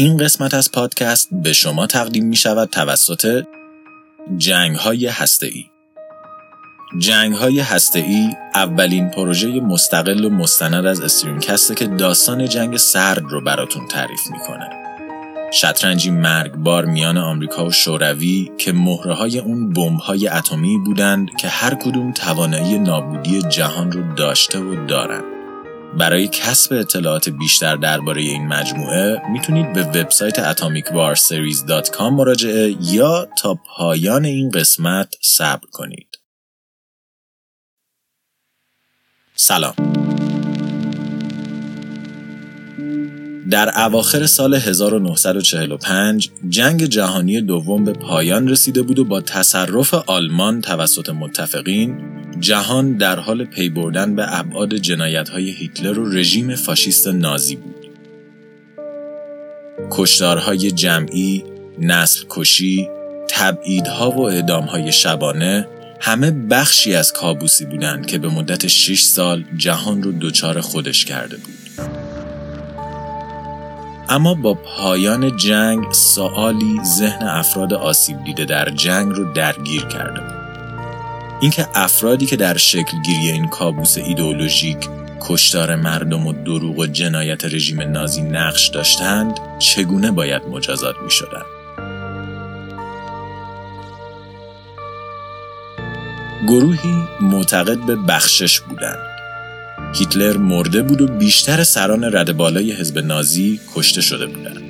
این قسمت از پادکست به شما تقدیم می شود توسط جنگ های هسته ای. جنگ های هسته ای اولین پروژه مستقل و مستند از استرینکسته که داستان جنگ سرد رو براتون تعریف می‌کنه. شطرنجی مرگبار میان آمریکا و شوروی که مهره های اون بمب های اتمی بودند که هر کدوم توانایی نابودی جهان رو داشته و دارند. برای کسب اطلاعات بیشتر درباره این مجموعه می‌تونید به وبسایت atomicwarseries.com مراجعه یا تا پایان این قسمت صبر کنید. سلام. در اواخر سال 1945 جنگ جهانی دوم به پایان رسیده بود و با تصرف آلمان توسط متفقین جهان در حال پی بردن به ابعاد های هیتلر و رژیم فاشیست نازی بود. کشتارهای جمعی، نسل کشی، تبعیدها و اعدامهای شبانه همه بخشی از کابوسی بودند که به مدت 6 سال جهان رو دچار خودش کرده بود. اما با پایان جنگ سوالی ذهن افراد آسیب دیده در جنگ رو درگیر کرده بود. اینکه افرادی که در شکل گیری این کابوس ایدئولوژیک کشتار مردم و دروغ و جنایت رژیم نازی نقش داشتند چگونه باید مجازات می شدن؟ گروهی معتقد به بخشش بودند. هیتلر مرده بود و بیشتر سران رد بالای حزب نازی کشته شده بودند.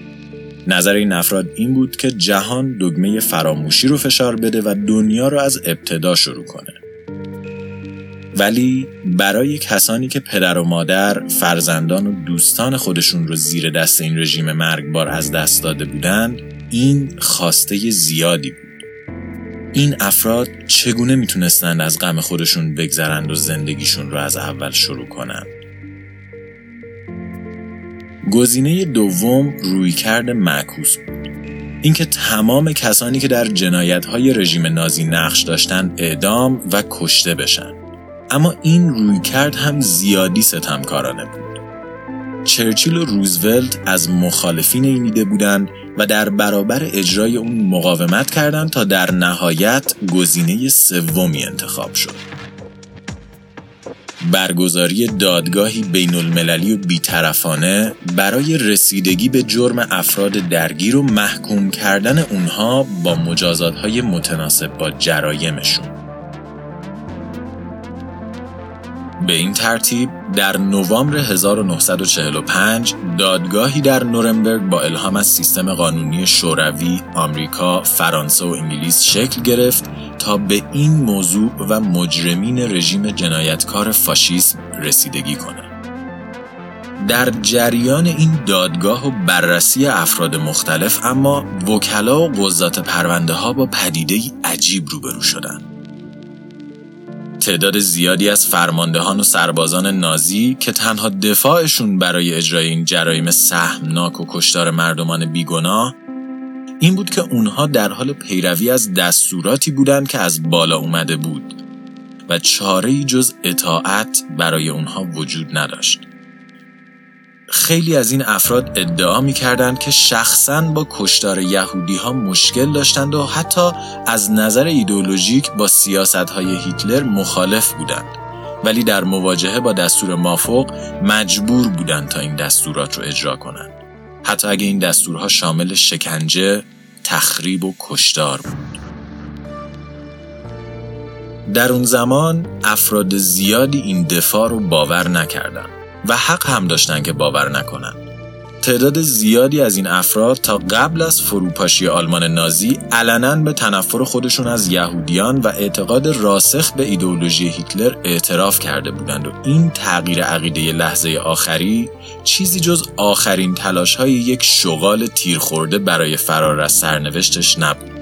نظر این افراد این بود که جهان دگمه فراموشی رو فشار بده و دنیا رو از ابتدا شروع کنه. ولی برای کسانی که پدر و مادر، فرزندان و دوستان خودشون رو زیر دست این رژیم مرگبار از دست داده بودند، این خواسته زیادی بود. این افراد چگونه می‌تونستند از غم خودشون بگذرند و زندگیشون رو از اول شروع کنند؟ گزینه دوم رویکرد معکوس بود. اینکه تمام کسانی که در جنایت های رژیم نازی نقش داشتند اعدام و کشته بشن. اما این رویکرد هم زیادی ستمکارانه بود. چرچیل و روزولت از مخالفین این ایده بودند و در برابر اجرای اون مقاومت کردند تا در نهایت گزینه سومی انتخاب شد. برگزاری دادگاهی بین المللی و بیطرفانه برای رسیدگی به جرم افراد درگیر و محکوم کردن اونها با مجازات های متناسب با جرایمشون. به این ترتیب در نوامبر 1945 دادگاهی در نورنبرگ با الهام از سیستم قانونی شوروی، آمریکا، فرانسه و انگلیس شکل گرفت تا به این موضوع و مجرمین رژیم جنایتکار فاشیسم رسیدگی کنند. در جریان این دادگاه و بررسی افراد مختلف اما وکلا و قضات پرونده ها با پدیده عجیب روبرو شدند. تعداد زیادی از فرماندهان و سربازان نازی که تنها دفاعشون برای اجرای این جرایم سهمناک و کشتار مردمان بیگناه این بود که اونها در حال پیروی از دستوراتی بودند که از بالا اومده بود و چاره جز اطاعت برای اونها وجود نداشت. خیلی از این افراد ادعا می کردند که شخصا با کشتار یهودی ها مشکل داشتند و حتی از نظر ایدولوژیک با سیاست های هیتلر مخالف بودند ولی در مواجهه با دستور مافوق مجبور بودند تا این دستورات رو اجرا کنند. حتی اگه این دستورها شامل شکنجه، تخریب و کشتار بود. در اون زمان افراد زیادی این دفاع رو باور نکردند و حق هم داشتن که باور نکنند. تعداد زیادی از این افراد تا قبل از فروپاشی آلمان نازی علنا به تنفر خودشون از یهودیان و اعتقاد راسخ به ایدئولوژی هیتلر اعتراف کرده بودند و این تغییر عقیده لحظه آخری چیزی جز آخرین تلاش های یک شغال تیرخورده برای فرار از سرنوشتش نبود.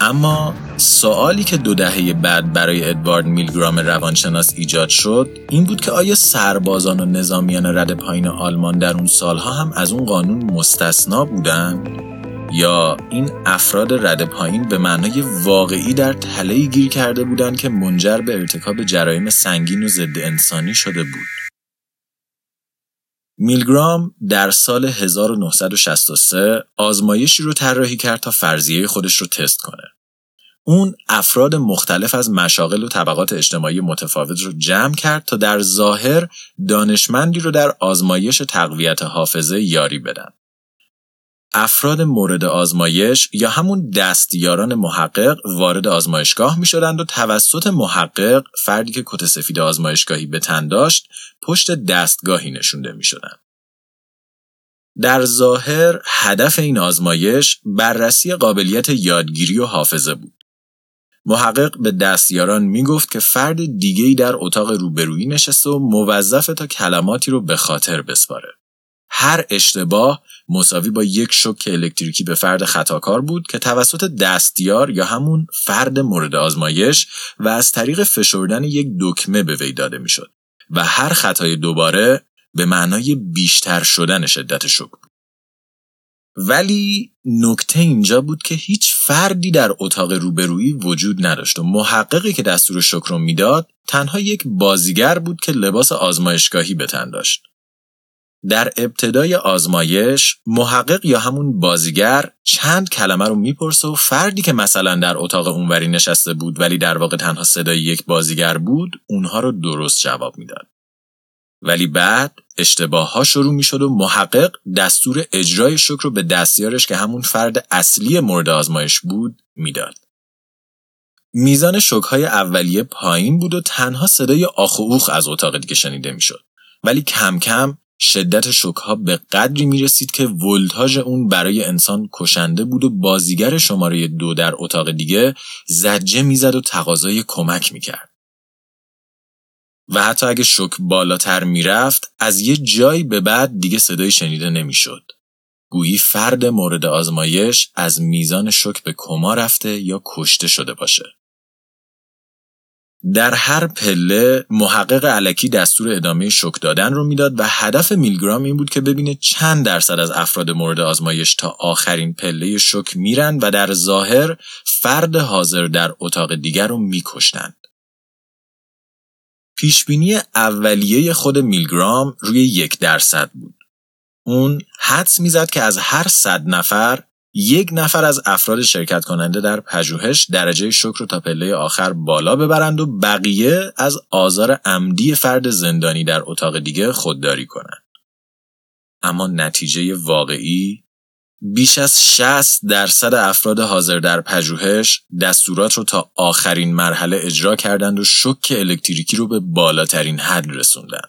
اما سوالی که دو دهه بعد برای ادوارد میلگرام روانشناس ایجاد شد این بود که آیا سربازان و نظامیان رد پایین آلمان در اون سالها هم از اون قانون مستثنا بودند یا این افراد رد پایین به معنای واقعی در تله گیر کرده بودند که منجر به ارتکاب جرایم سنگین و ضد انسانی شده بود؟ میلگرام در سال 1963 آزمایشی رو طراحی کرد تا فرضیه خودش رو تست کنه. اون افراد مختلف از مشاغل و طبقات اجتماعی متفاوت رو جمع کرد تا در ظاهر دانشمندی رو در آزمایش تقویت حافظه یاری بدن. افراد مورد آزمایش یا همون دستیاران محقق وارد آزمایشگاه می شدند و توسط محقق فردی که کت سفید آزمایشگاهی به تن داشت پشت دستگاهی نشونده می شدن. در ظاهر هدف این آزمایش بررسی قابلیت یادگیری و حافظه بود. محقق به دستیاران می گفت که فرد دیگهی در اتاق روبرویی نشسته و موظف تا کلماتی رو به خاطر بسپاره. هر اشتباه مساوی با یک شوک الکتریکی به فرد خطاکار بود که توسط دستیار یا همون فرد مورد آزمایش و از طریق فشردن یک دکمه به وی داده می‌شد و هر خطای دوباره به معنای بیشتر شدن شدت شوک بود. ولی نکته اینجا بود که هیچ فردی در اتاق روبرویی وجود نداشت و محققی که دستور شکر می‌داد تنها یک بازیگر بود که لباس آزمایشگاهی به تن داشت. در ابتدای آزمایش محقق یا همون بازیگر چند کلمه رو می‌پرسه و فردی که مثلا در اتاق اونوری نشسته بود ولی در واقع تنها صدای یک بازیگر بود اونها رو درست جواب می‌داد. ولی بعد اشتباه ها شروع می و محقق دستور اجرای شکر رو به دستیارش که همون فرد اصلی مورد آزمایش بود می‌داد. میزان های اولیه پایین بود و تنها صدای آخ و اوخ از اتاق دیگه شنیده می‌شد. ولی کم کم شدت ها به قدری می رسید که ولتاژ اون برای انسان کشنده بود و بازیگر شماره دو در اتاق دیگه زجه می‌زد و تقاضای کمک می‌کرد. و حتی اگه شک بالاتر می‌رفت از یه جایی به بعد دیگه صدای شنیده نمی‌شد. گویی فرد مورد آزمایش از میزان شک به کما رفته یا کشته شده باشه. در هر پله محقق علکی دستور ادامه شک دادن رو می‌داد و هدف میلگرام این بود که ببینه چند درصد از افراد مورد آزمایش تا آخرین پله شک میرن و در ظاهر فرد حاضر در اتاق دیگر رو میکشتند. پیشبینی اولیه خود میلگرام روی یک درصد بود. اون حدس می‌زد که از هر صد نفر یک نفر از افراد شرکت کننده در پژوهش درجه شکر رو تا پله آخر بالا ببرند و بقیه از آزار عمدی فرد زندانی در اتاق دیگه خودداری کنند. اما نتیجه واقعی بیش از 60 درصد افراد حاضر در پژوهش دستورات رو تا آخرین مرحله اجرا کردند و شک الکتریکی رو به بالاترین حد رسوندند.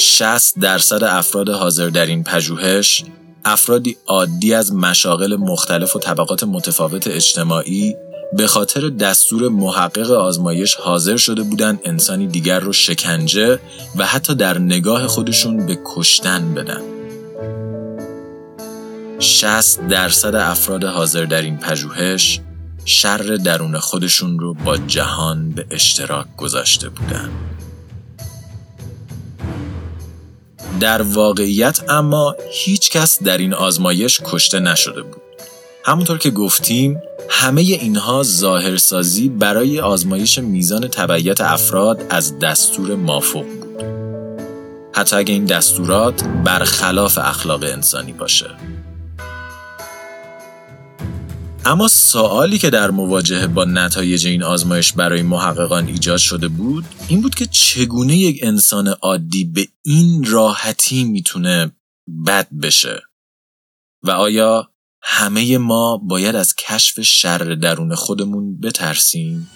60 درصد افراد حاضر در این پژوهش افرادی عادی از مشاغل مختلف و طبقات متفاوت اجتماعی به خاطر دستور محقق آزمایش حاضر شده بودند انسانی دیگر رو شکنجه و حتی در نگاه خودشون به کشتن بدن. 60 درصد افراد حاضر در این پژوهش شر درون خودشون رو با جهان به اشتراک گذاشته بودند. در واقعیت اما هیچ کس در این آزمایش کشته نشده بود. همونطور که گفتیم همه اینها ظاهرسازی برای آزمایش میزان تبعیت افراد از دستور مافوق بود. حتی اگه این دستورات برخلاف اخلاق انسانی باشه. اما سوالی که در مواجهه با نتایج این آزمایش برای محققان ایجاد شده بود این بود که چگونه یک انسان عادی به این راحتی می‌تونه بد بشه و آیا همه ما باید از کشف شر درون خودمون بترسیم؟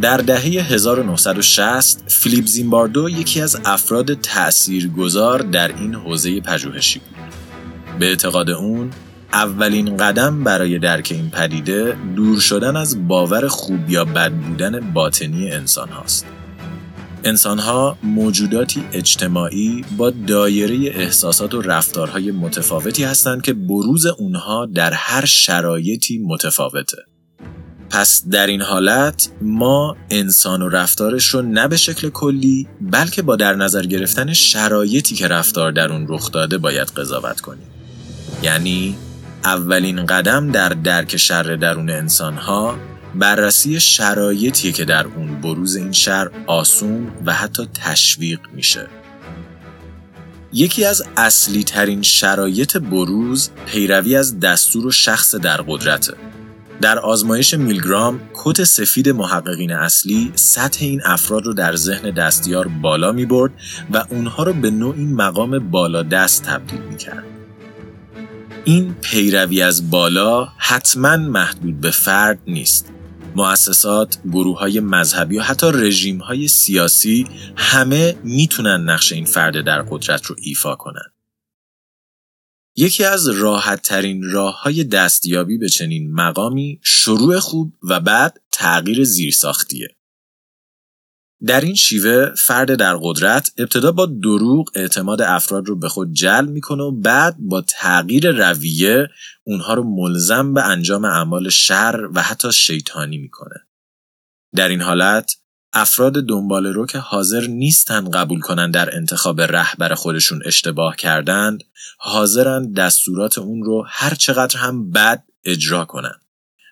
در دهه 1960 فیلیپ زیمباردو یکی از افراد تأثیرگذار در این حوزه پژوهشی بود. به اعتقاد اون اولین قدم برای درک این پدیده دور شدن از باور خوب یا بد بودن باطنی انسان هاست. انسان ها موجوداتی اجتماعی با دایره احساسات و رفتارهای متفاوتی هستند که بروز اونها در هر شرایطی متفاوته. پس در این حالت ما انسان و رفتارش رو نه به شکل کلی بلکه با در نظر گرفتن شرایطی که رفتار در اون رخ داده باید قضاوت کنیم. یعنی اولین قدم در درک شر درون انسان ها بررسی شرایطیه که در اون بروز این شر آسون و حتی تشویق میشه. یکی از اصلی ترین شرایط بروز پیروی از دستور و شخص در قدرته. در آزمایش میلگرام کت سفید محققین اصلی سطح این افراد رو در ذهن دستیار بالا می برد و اونها رو به نوعی مقام بالا دست تبدیل می کرد. این پیروی از بالا حتما محدود به فرد نیست. مؤسسات، گروه های مذهبی و حتی رژیم های سیاسی همه می‌تونن نقش این فرد در قدرت رو ایفا کنن. یکی از راحت ترین راه های دستیابی به چنین مقامی شروع خوب و بعد تغییر زیرساختیه. در این شیوه فرد در قدرت ابتدا با دروغ اعتماد افراد رو به خود جلب می‌کنه و بعد با تغییر رویه اونها رو ملزم به انجام اعمال شر و حتی شیطانی می‌کنه. در این حالت افراد دنبال رو که حاضر نیستن قبول کنن در انتخاب رهبر خودشون اشتباه کردند حاضرن دستورات اون رو هر چقدر هم بد اجرا کنن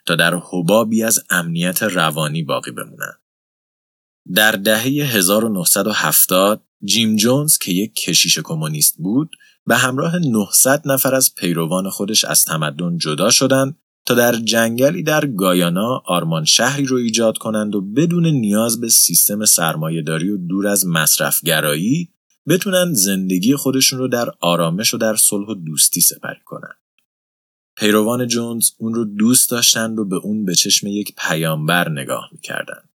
تا در حبابی از امنیت روانی باقی بمونن. در دهه 1970 جیم جونز که یک کشیش کمونیست بود به همراه 900 نفر از پیروان خودش از تمدن جدا شدند تا در جنگلی در گایانا آرمان شهری رو ایجاد کنند و بدون نیاز به سیستم سرمایهداری و دور از مصرفگرایی بتونن زندگی خودشون رو در آرامش و در صلح و دوستی سپری کنند. پیروان جونز اون رو دوست داشتند و به اون به چشم یک پیامبر نگاه می‌کردند.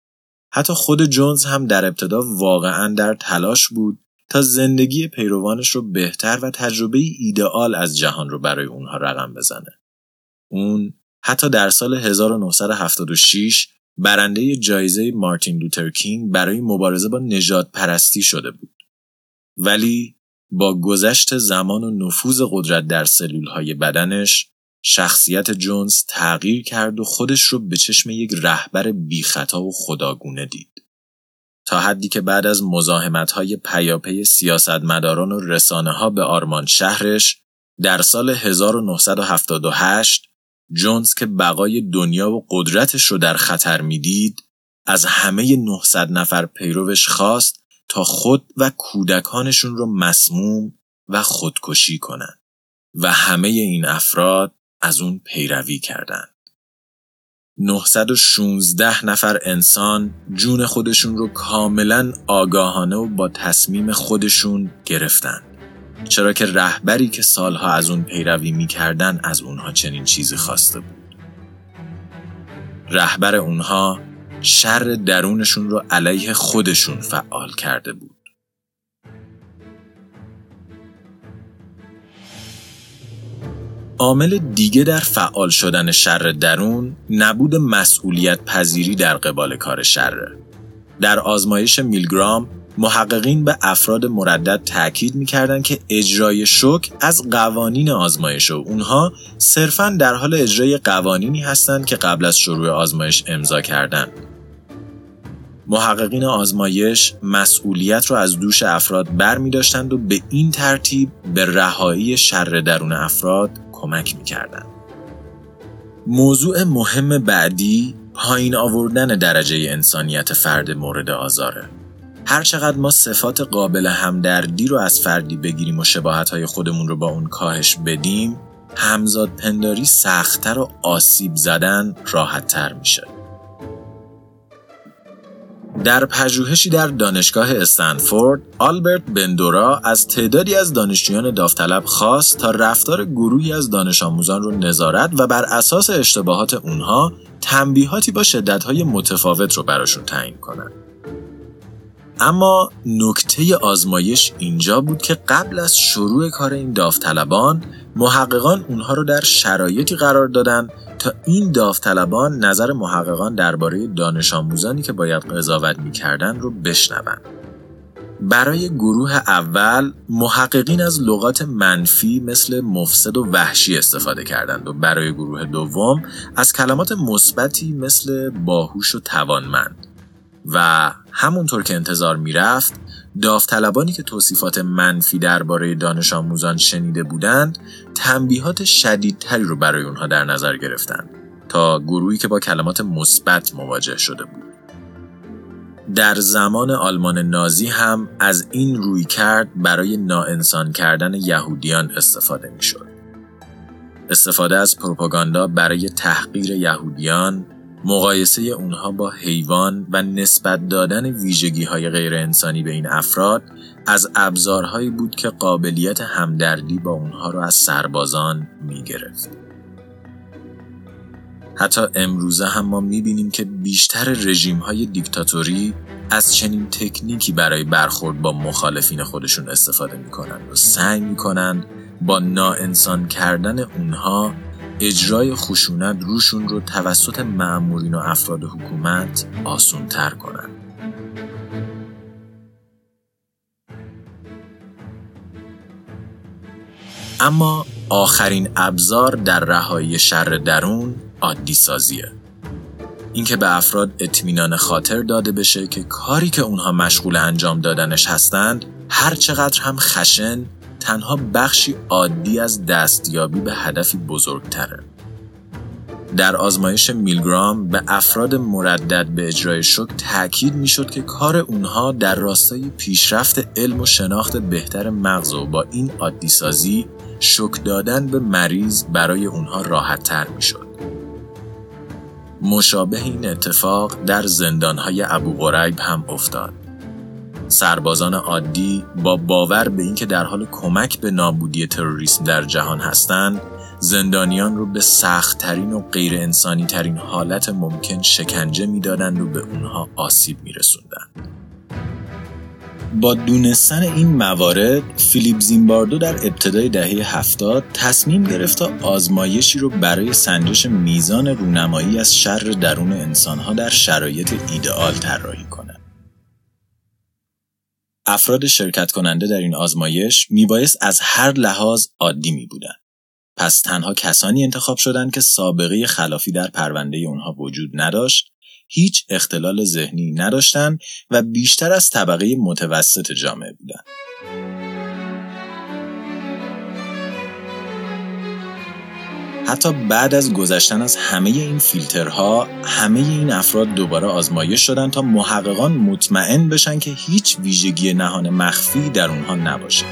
حتی خود جونز هم در ابتدا واقعا در تلاش بود تا زندگی پیروانش رو بهتر و تجربه ایدئال از جهان رو برای اونها رقم بزنه. اون حتی در سال 1976 برنده جایزه مارتین لوتر کینگ برای مبارزه با نجات پرستی شده بود. ولی با گذشت زمان و نفوذ قدرت در سلول های بدنش شخصیت جونز تغییر کرد و خودش رو به چشم یک رهبر بیخطا و خداگونه دید. تا حدی که بعد از مزاحمت های پیاپی سیاستمداران و رسانه ها به آرمان شهرش در سال 1978 جونز که بقای دنیا و قدرتش رو در خطر می‌دید از همه 900 نفر پیروش خواست تا خود و کودکانشون رو مسموم و خودکشی کنند و همه این افراد از اون پیروی کردند. 916 نفر انسان جون خودشون رو کاملا آگاهانه و با تصمیم خودشون گرفتند. چرا که رهبری که سالها از اون پیروی می‌کردن از اونها چنین چیزی خواسته بود. رهبر اونها شر درونشون رو علیه خودشون فعال کرده بود. عامل دیگه در فعال شدن شر درون نبود مسئولیت پذیری در قبال کار شره. در آزمایش میلگرام محققین به افراد مردد تاکید می‌کردند که اجرای شک از قوانین آزمایش و اونها صرفا در حال اجرای قوانینی هستند که قبل از شروع آزمایش امضا کردند. محققین آزمایش مسئولیت را از دوش افراد بر می داشتند و به این ترتیب به رهایی شر درون افراد کمک می کردند. موضوع مهم بعدی پایین آوردن درجه انسانیت فرد مورد آزاره. هرچقدر ما صفات قابل همدردی رو از فردی بگیریم و های خودمون رو با اون کاهش بدیم همزاد پنداری سختتر و آسیب زدن راحتتر میشه. در پژوهشی در دانشگاه استنفورد، آلبرت بندورا از تعدادی از دانشجویان داوطلب خواست تا رفتار گروهی از دانش آموزان رو نظارت و بر اساس اشتباهات اونها تنبیهاتی با شدتهای متفاوت رو براشون تعیین کنند. اما نکته آزمایش اینجا بود که قبل از شروع کار این داوطلبان محققان اونها رو در شرایطی قرار دادن تا این داوطلبان نظر محققان درباره دانش آموزانی که باید قضاوت می‌کردن رو بشنوند. برای گروه اول محققین از لغات منفی مثل مفسد و وحشی استفاده کردند و برای گروه دوم از کلمات مثبتی مثل باهوش و توانمند و همونطور که انتظار می‌رفت داوطلبانی که توصیفات منفی درباره دانش آموزان شنیده بودند تنبیهات شدیدتری رو برای اونها در نظر گرفتند تا گروهی که با کلمات مثبت مواجه شده بود. در زمان آلمان نازی هم از این روی کرد برای ناانسان کردن یهودیان استفاده می شد. استفاده از پروپاگاندا برای تحقیر یهودیان، مقایسه اونها با حیوان و نسبت دادن ویژگی های غیر انسانی به این افراد از ابزارهایی بود که قابلیت همدردی با اونها را از سربازان می گرفت. حتی امروزه هم ما می‌بینیم که بیشتر رژیم های دیکتاتوری از چنین تکنیکی برای برخورد با مخالفین خودشون استفاده می‌کنند و سعی می‌کنند با ناانسان کردن اونها اجرای خشونت روشون رو توسط معمورین و افراد حکومت آسون تر کنند. اما آخرین ابزار در رهایی شر درون عادی سازیه. اینکه به افراد اطمینان خاطر داده بشه که کاری که اونها مشغول انجام دادنش هستند هر چقدر هم خشن تنها بخشی عادی از دستیابی به هدفی بزرگتره. در آزمایش میلگرام به افراد مردد به اجرای شک تاکید می‌شد که کار اونها در راستای پیشرفت علم و شناخت بهتر مغز و با این عادی سازی شک دادن به مریض برای اونها راحت تر می‌شد. مشابه این اتفاق در زندانهای ابو غریب هم افتاد. سربازان عادی با باور به اینکه در حال کمک به نابودی تروریسم در جهان هستند، زندانیان رو به سختترین و غیر انسانی ترین حالت ممکن شکنجه می‌دادند و به اونها آسیب میرسوندند. با دونستن این موارد فیلیپ زیمباردو در ابتدای دهه هفتاد تصمیم گرفت تا آزمایشی رو برای سنجش میزان رونمایی از شر درون انسانها در شرایط ایدئال طراحی کنه. افراد شرکت کننده در این آزمایش میبایست از هر لحاظ عادی می بودن. پس تنها کسانی انتخاب شدند که سابقه خلافی در پرونده اونها وجود نداشت هیچ اختلال ذهنی نداشتند و بیشتر از طبقه متوسط جامعه بودند. حتی بعد از گذشتن از همه این فیلترها همه این افراد دوباره آزمایش شدن تا محققان مطمئن بشن که هیچ ویژگی نهان مخفی در اونها نباشه.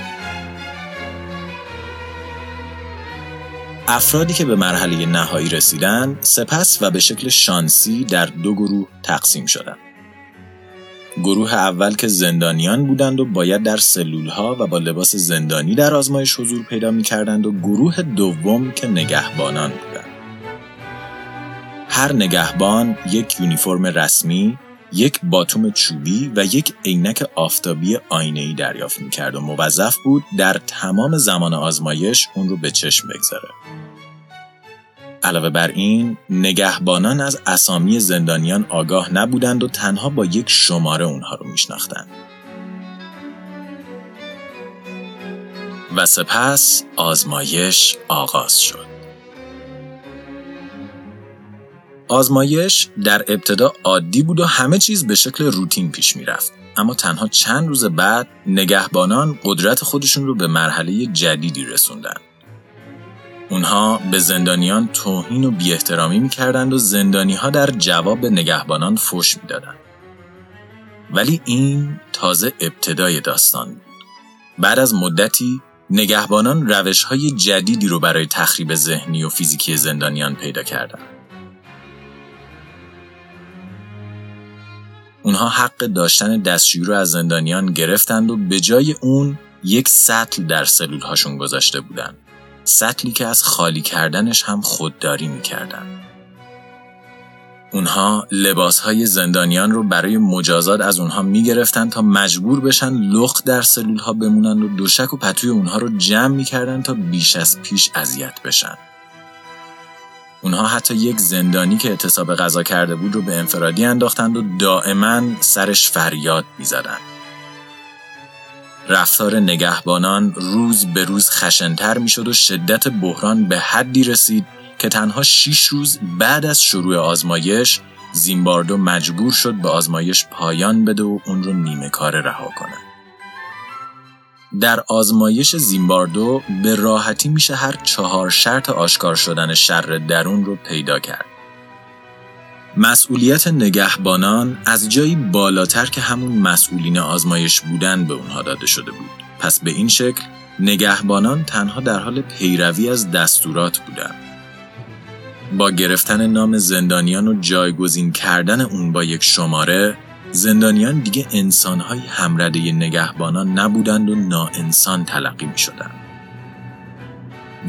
افرادی که به مرحله نهایی رسیدن سپس و به شکل شانسی در دو گروه تقسیم شدند. گروه اول که زندانیان بودند و باید در سلولها و با لباس زندانی در آزمایش حضور پیدا می کردند و گروه دوم که نگهبانان بودند. هر نگهبان یک یونیفرم رسمی، یک باتوم چوبی و یک عینک آفتابی آینه‌ای دریافت می‌کرد و موظف بود در تمام زمان آزمایش اون رو به چشم بگذاره. علاوه بر این نگهبانان از اسامی زندانیان آگاه نبودند و تنها با یک شماره اونها رو میشناختند. و سپس آزمایش آغاز شد. آزمایش در ابتدا عادی بود و همه چیز به شکل روتین پیش می‌رفت. اما تنها چند روز بعد نگهبانان قدرت خودشون رو به مرحله جدیدی رسوندن. اونها به زندانیان توهین و بی احترامی می‌کردند و زندانی ها در جواب به نگهبانان فش می‌دادند. ولی این تازه ابتدای داستان بود. بعد از مدتی نگهبانان روش های جدیدی رو برای تخریب ذهنی و فیزیکی زندانیان پیدا کردند. اونها حق داشتن دستشویی رو از زندانیان گرفتند و به جای اون یک سطل در سلول هاشون گذاشته بودند. سطلی که از خالی کردنش هم خودداری می‌کردن. اونها لباس های زندانیان رو برای مجازات از اونها می‌گرفتن تا مجبور بشن لخت در سلول ها بمونن و دوشک و پتوی اونها رو جمع می‌کردن تا بیش از پیش اذیت بشن. اونها حتی یک زندانی که اعتصاب غذا کرده بود رو به انفرادی انداختند و دائما سرش فریاد می‌زدند. رفتار نگهبانان روز به روز خشنتر می‌شد و شدت بحران به حدی رسید که تنها 6 روز بعد از شروع آزمایش زیمباردو مجبور شد به آزمایش پایان بده و اون رو نیمه کار رها کنه. در آزمایش زیمباردو به راحتی میشه هر چهار شرط آشکار شدن شر درون رو پیدا کرد. مسئولیت نگهبانان از جایی بالاتر که همون مسئولین آزمایش بودن به اونها داده شده بود. پس به این شکل نگهبانان تنها در حال پیروی از دستورات بودند. با گرفتن نام زندانیان و جایگزین کردن اون با یک شماره زندانیان دیگه انسانهای همرده نگهبانان نبودند و ناانسان تلقی می شدند.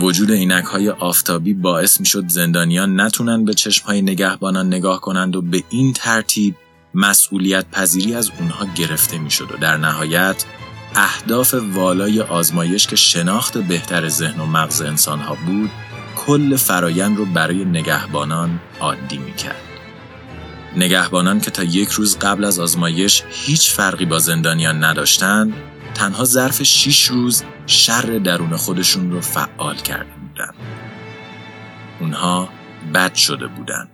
وجود اینک های آفتابی باعث می شد زندانیان نتونن به چشم های نگهبانان نگاه کنند و به این ترتیب مسئولیت پذیری از اونها گرفته می شد و در نهایت اهداف والای آزمایش که شناخت بهتر ذهن و مغز انسانها بود کل فرایند رو برای نگهبانان عادی می کرد. نگهبانان که تا یک روز قبل از آزمایش هیچ فرقی با زندانیان نداشتند تنها ظرف شیش روز شر درون خودشون رو فعال کرده بودند. اونها بد شده بودند.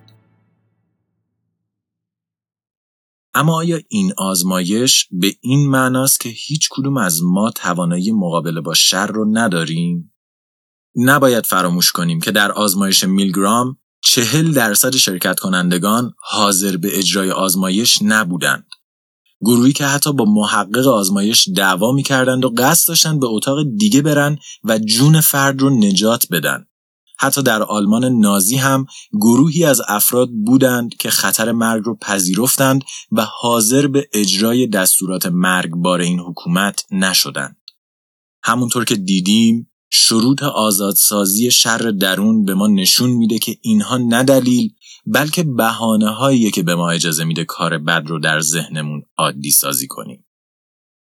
اما آیا این آزمایش به این معناست که هیچ کدوم از ما توانایی مقابله با شر رو نداریم؟ نباید فراموش کنیم که در آزمایش میلگرام چهل درصد شرکت کنندگان حاضر به اجرای آزمایش نبودند. گروهی که حتی با محقق آزمایش دعوا می‌کردند و قصد داشتند به اتاق دیگه برن و جون فرد رو نجات بدن. حتی در آلمان نازی هم گروهی از افراد بودند که خطر مرگ رو پذیرفتند و حاضر به اجرای دستورات مرگبار این حکومت نشدند. همونطور که دیدیم شروط آزادسازی شر درون به ما نشون میده که اینها نه دلیل بلکه بهانه هایی که به ما اجازه میده کار بد رو در ذهنمون عادی سازی کنیم.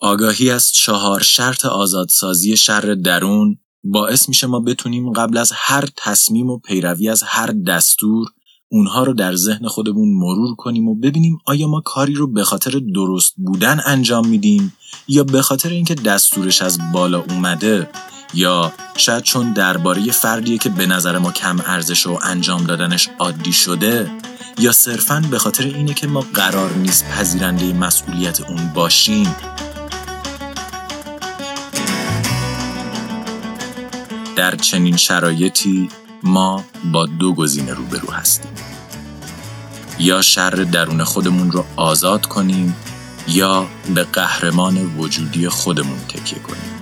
آگاهی از چهار شرط آزادسازی شر درون باعث میشه ما بتونیم قبل از هر تصمیم و پیروی از هر دستور اونها رو در ذهن خودمون مرور کنیم و ببینیم آیا ما کاری رو به خاطر درست بودن انجام میدیم یا به خاطر اینکه دستورش از بالا اومده یا شاید چون درباره فردیه که به نظر ما کم ارزش و انجام دادنش عادی شده یا صرفا به خاطر اینه که ما قرار نیست پذیرنده مسئولیت اون باشیم. در چنین شرایطی ما با دو گزینه روبرو هستیم. یا شر درون خودمون رو آزاد کنیم یا به قهرمان وجودی خودمون تکیه کنیم.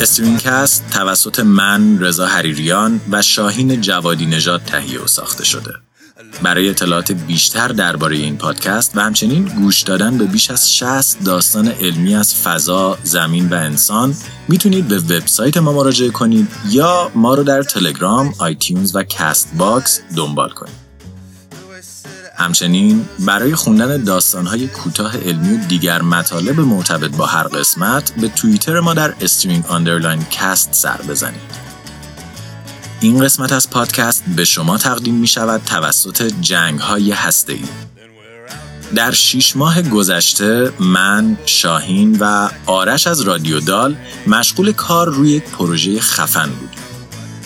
استرینکست توسط من رضا حریریان و شاهین جوادی نژاد تهیه و ساخته شده برای اطلاعات بیشتر درباره این پادکست و همچنین گوش دادن به بیش از 60 داستان علمی از فضا، زمین و انسان می‌تونید به وبسایت ما مراجعه کنید یا ما رو در تلگرام، iTunes و Castbox دنبال کنید. همچنین برای خوندن داستانهای کوتاه علمی و دیگر مطالب مرتبط با هر قسمت به توییتر ما در String underline cast سر بزنید. این قسمت از پادکست به شما تقدیم می شود توسط جنگ های هسته ای. در شیش ماه گذشته من، شاهین و آرش از رادیو دال مشغول کار روی یک پروژه خفن بودیم.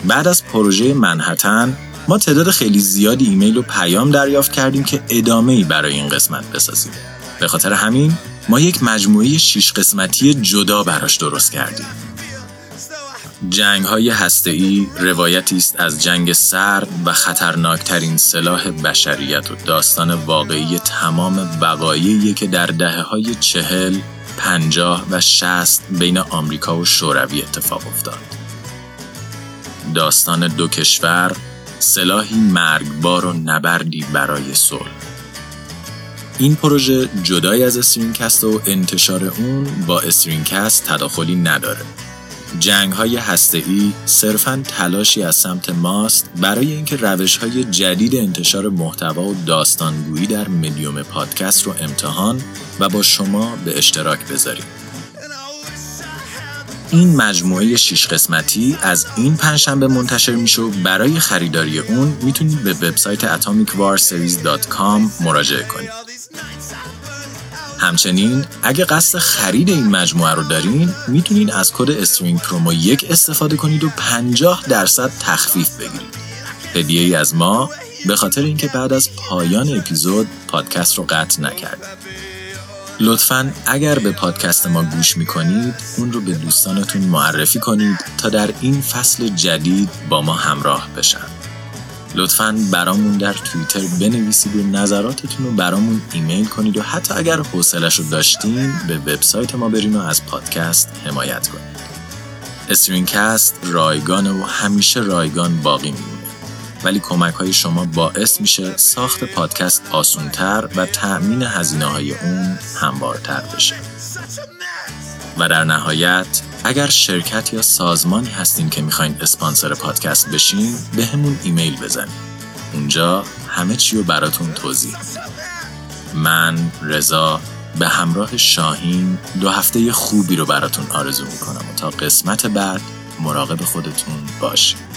بعد از پروژه منحتن ما تعداد خیلی زیادی ایمیل و پیام دریافت کردیم که ادامه ای برای این قسمت بسازیم. به خاطر همین ما یک مجموعه شیش قسمتی جدا براش درست کردیم. جنگ های ای روایتی است از جنگ سرد و خطرناکترین سلاح بشریت و داستان واقعی تمام وقایعی که در دهه های چهل، پنجاه و شست بین آمریکا و شوروی اتفاق افتاد. داستان دو کشور سلاحی مرگبار و نبردی برای صلح. این پروژه جدای از استرینکست و انتشار اون با استرینکست تداخلی نداره. جنگ های هسته صرفا تلاشی از سمت ماست برای اینکه روش های جدید انتشار محتوا و داستانگویی در مدیوم پادکست رو امتحان و با شما به اشتراک بذاریم. این مجموعه شیش قسمتی از این پنجشنبه منتشر میشه و برای خریداری اون می‌تونید به وبسایت atomicwarseries.com مراجعه کنید. همچنین اگه قصد خرید این مجموعه رو دارین می‌تونین از کد استرینگ پرومو یک استفاده کنید و 50 درصد تخفیف بگیرید. هدیه ای از ما به خاطر اینکه بعد از پایان اپیزود پادکست رو قطع نکرد. لطفا اگر به پادکست ما گوش می‌کنید اون رو به دوستانتون معرفی کنید تا در این فصل جدید با ما همراه بشن. لطفا برامون در توییتر بنویسید و نظراتتون رو برامون ایمیل کنید و حتی اگر حوصلش رو داشتین به وبسایت ما برین و از پادکست حمایت کنید. استرینکست رایگانه و همیشه رایگان باقی میمونه. ولی کمک های شما باعث میشه ساخت پادکست آسونتر و تأمین هزینه های اون هموارتر بشه. و در نهایت اگر شرکت یا سازمانی هستین که می‌خواین اسپانسر پادکست بشین به همون ایمیل بزنید اونجا همه چی رو براتون توضیح من رضا به همراه شاهین دو هفته خوبی رو براتون آرزو می‌کنم و تا قسمت بعد مراقب خودتون باشید